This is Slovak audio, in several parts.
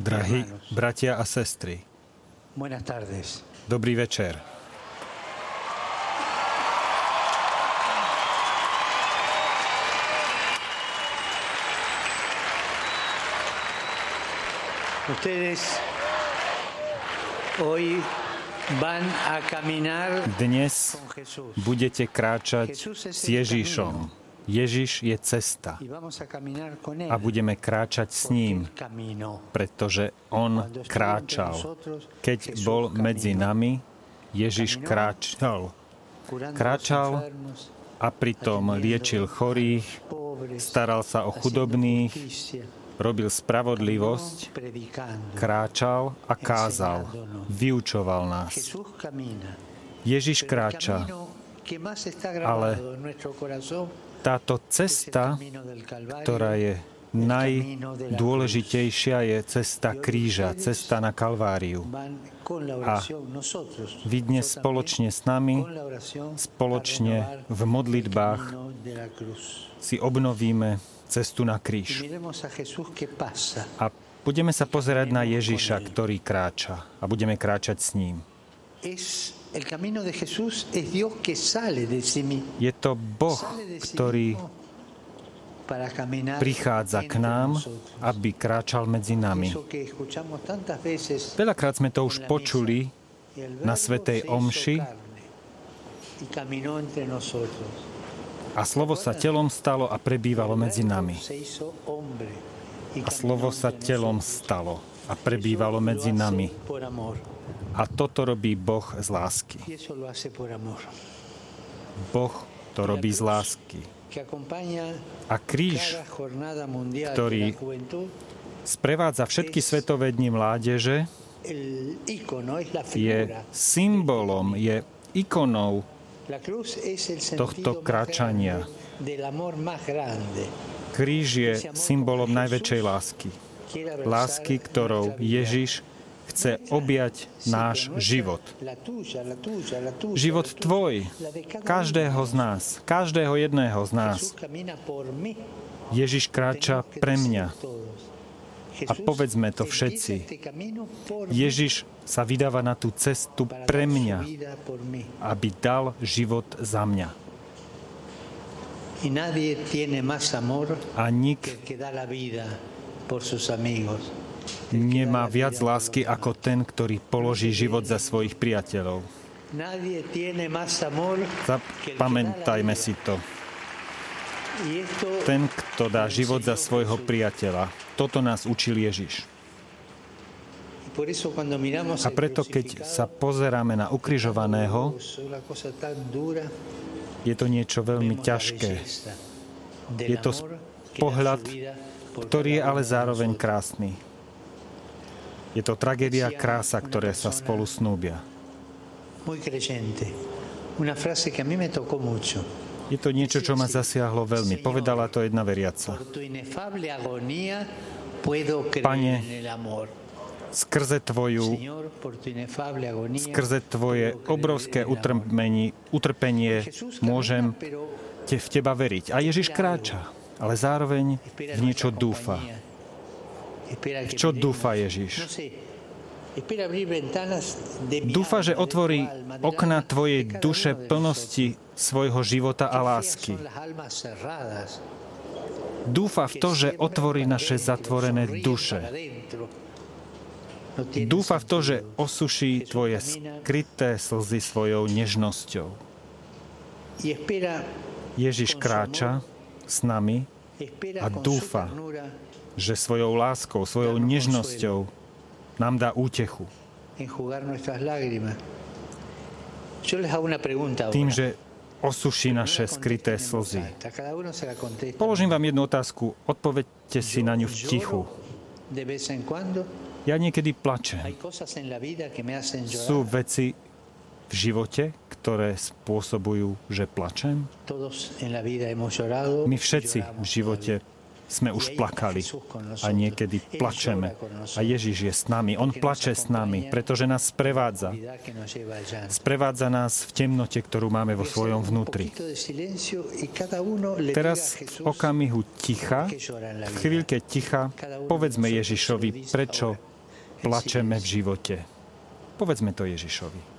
Drahí bratia a sestry, dobrý večer. Ustedes hoy Dnes budete kráčať s Ježišom. Ježiš je cesta a budeme kráčať s ním, pretože on kráčal. Keď bol medzi nami, Ježiš kráčal kráčal a pritom liečil chorých, staral sa o chudobných, robil spravodlivosť, kráčal a kázal, vyučoval nás. Ježiš kráča. Ale Táto cesta, ktorá je najdôležitejšia, je cesta kríža, cesta na Kalváriu. A. Vy dnes spoločne s nami, spoločne v modlitbách si obnovíme cestu na kríž. A budeme sa pozerať na Ježiša, ktorý kráča a budeme kráčať s ním. Je to Boh, ktorý prichádza k nám, aby kráčal medzi nami. Veľakrát sme to už počuli na Svetej Omši a slovo sa telom stalo a prebývalo medzi nami. A slovo sa telom stalo a prebývalo lo medzi nami. A toto robí Boh z lásky. Boh to robí z lásky. A kríž ktorý- sprevádza všetky svetové dni mládeže, je symbolom, je ikonou tohto kráčania. Kríž je symbolom najväčšej lásky. Lásky, ktorou. Ježiš chce objať náš život. Život tvoj, každého z nás, každého jedného z nás. Ježiš kráča pre mňa. A povedzme to všetci. Ježiš sa vydáva na tú cestu pre mňa, aby dal život za mňa. A nik nemá viac lásky ako ten, ktorý položí život za svojich priateľov. Zapamätajme si to. Ten, kto dá život za svojho priateľa. Toto nás učil Ježiš. A preto, keď sa pozeráme na ukrižovaného, je to niečo veľmi ťažké, Je to pohľad, ktorý je ale zároveň krásny. Je to tragédia a krása, ktoré sa spolu snúbia. Je to niečo, čo ma zasiahlo veľmi. Povedala to jedna veriaca. Pane. Skrze tvoju, skrze tvoje obrovské utrpenie, utrpenie môžem te v teba veriť. A Ježiš kráča, ale zároveň v niečo dúfa. V čo dúfa No Ježiš? mi Dúfa, že otvorí alma tvojej duše plnosti svojho života a lásky. Dúfa v to, že otvorí naše zatvorené duše. No Dúfa v to, že osuší tvoje skryté slzy svojou nežnosťou. Ježiš kráča s nami, A dúfa. že svojou láskou, svojou nežnosťou nám dá útechu. Tým, že osuší naše skryté slzy. Položím vám jednu otázku, odpovedte si na ňu v tichu. Ja niekedy plačem. Sú veci v živote, ktoré spôsobujú, že plačem? My všetci v živote sme už plakali a niekedy plačeme. A Ježiš je s nami. On plače s nami, pretože nás sprevádza. Sprevádza nás v temnote, ktorú máme vo svojom vnútri. Teraz v okamihu ticha, v chvíľke ticha, povedzme Ježišovi, prečo plačeme v živote. Povedzme to Ježišovi.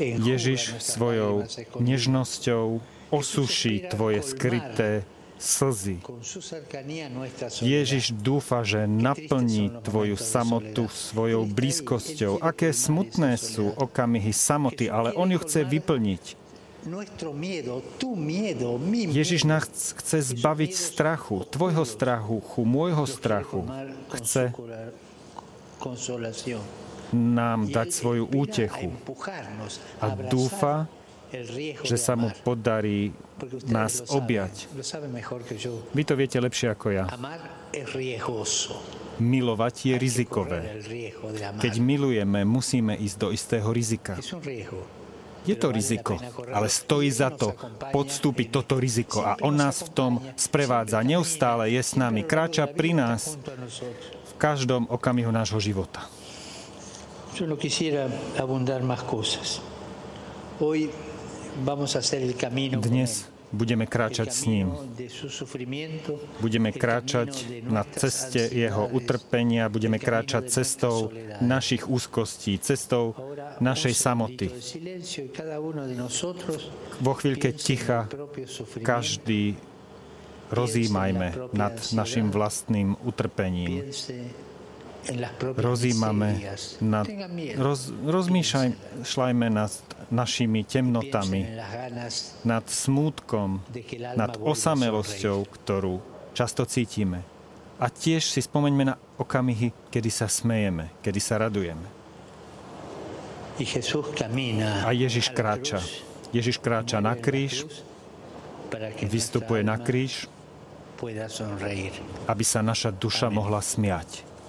Ježiš svojou nežnosťou osuší tvoje skryté slzy. Ježiš dúfa, že naplní tvoju samotu svojou blízkosťou. Aké smutné sú okamihy samoty, ale On ju chce vyplniť. Ježiš nás chce zbaviť strachu, tvojho strachu, môjho strachu. Chce nám dať svoju útechu a dúfa, že sa mu podarí nás objať. Vy to viete lepšie ako ja. Milovať je rizikové. Keď milujeme, musíme ísť do istého rizika. Je to riziko, ale stojí za to podstúpiť toto riziko a on nás v tom sprevádza. Neustále je s nami, kráča pri nás v každom okamihu nášho života. Yo no quisiera abundar más cosas. Hoy vamos a hacer el camino Dnes budeme kráčať s ním. Budeme kráčať na ceste jeho utrpenia, budeme kráčať cestou našich úzkostí, cestou našej samoty. Vo chvíľke ticha každý rozímajme nad našim vlastným utrpením rozímame, nad, roz, rozmýšľajme nad našimi temnotami, nad smútkom, nad osamelosťou, ktorú často cítime. A tiež si spomeňme na okamihy, kedy sa smejeme, kedy sa radujeme. A Ježiš kráča. Ježiš kráča na kríž, vystupuje na kríž, aby sa naša duša mohla smiať.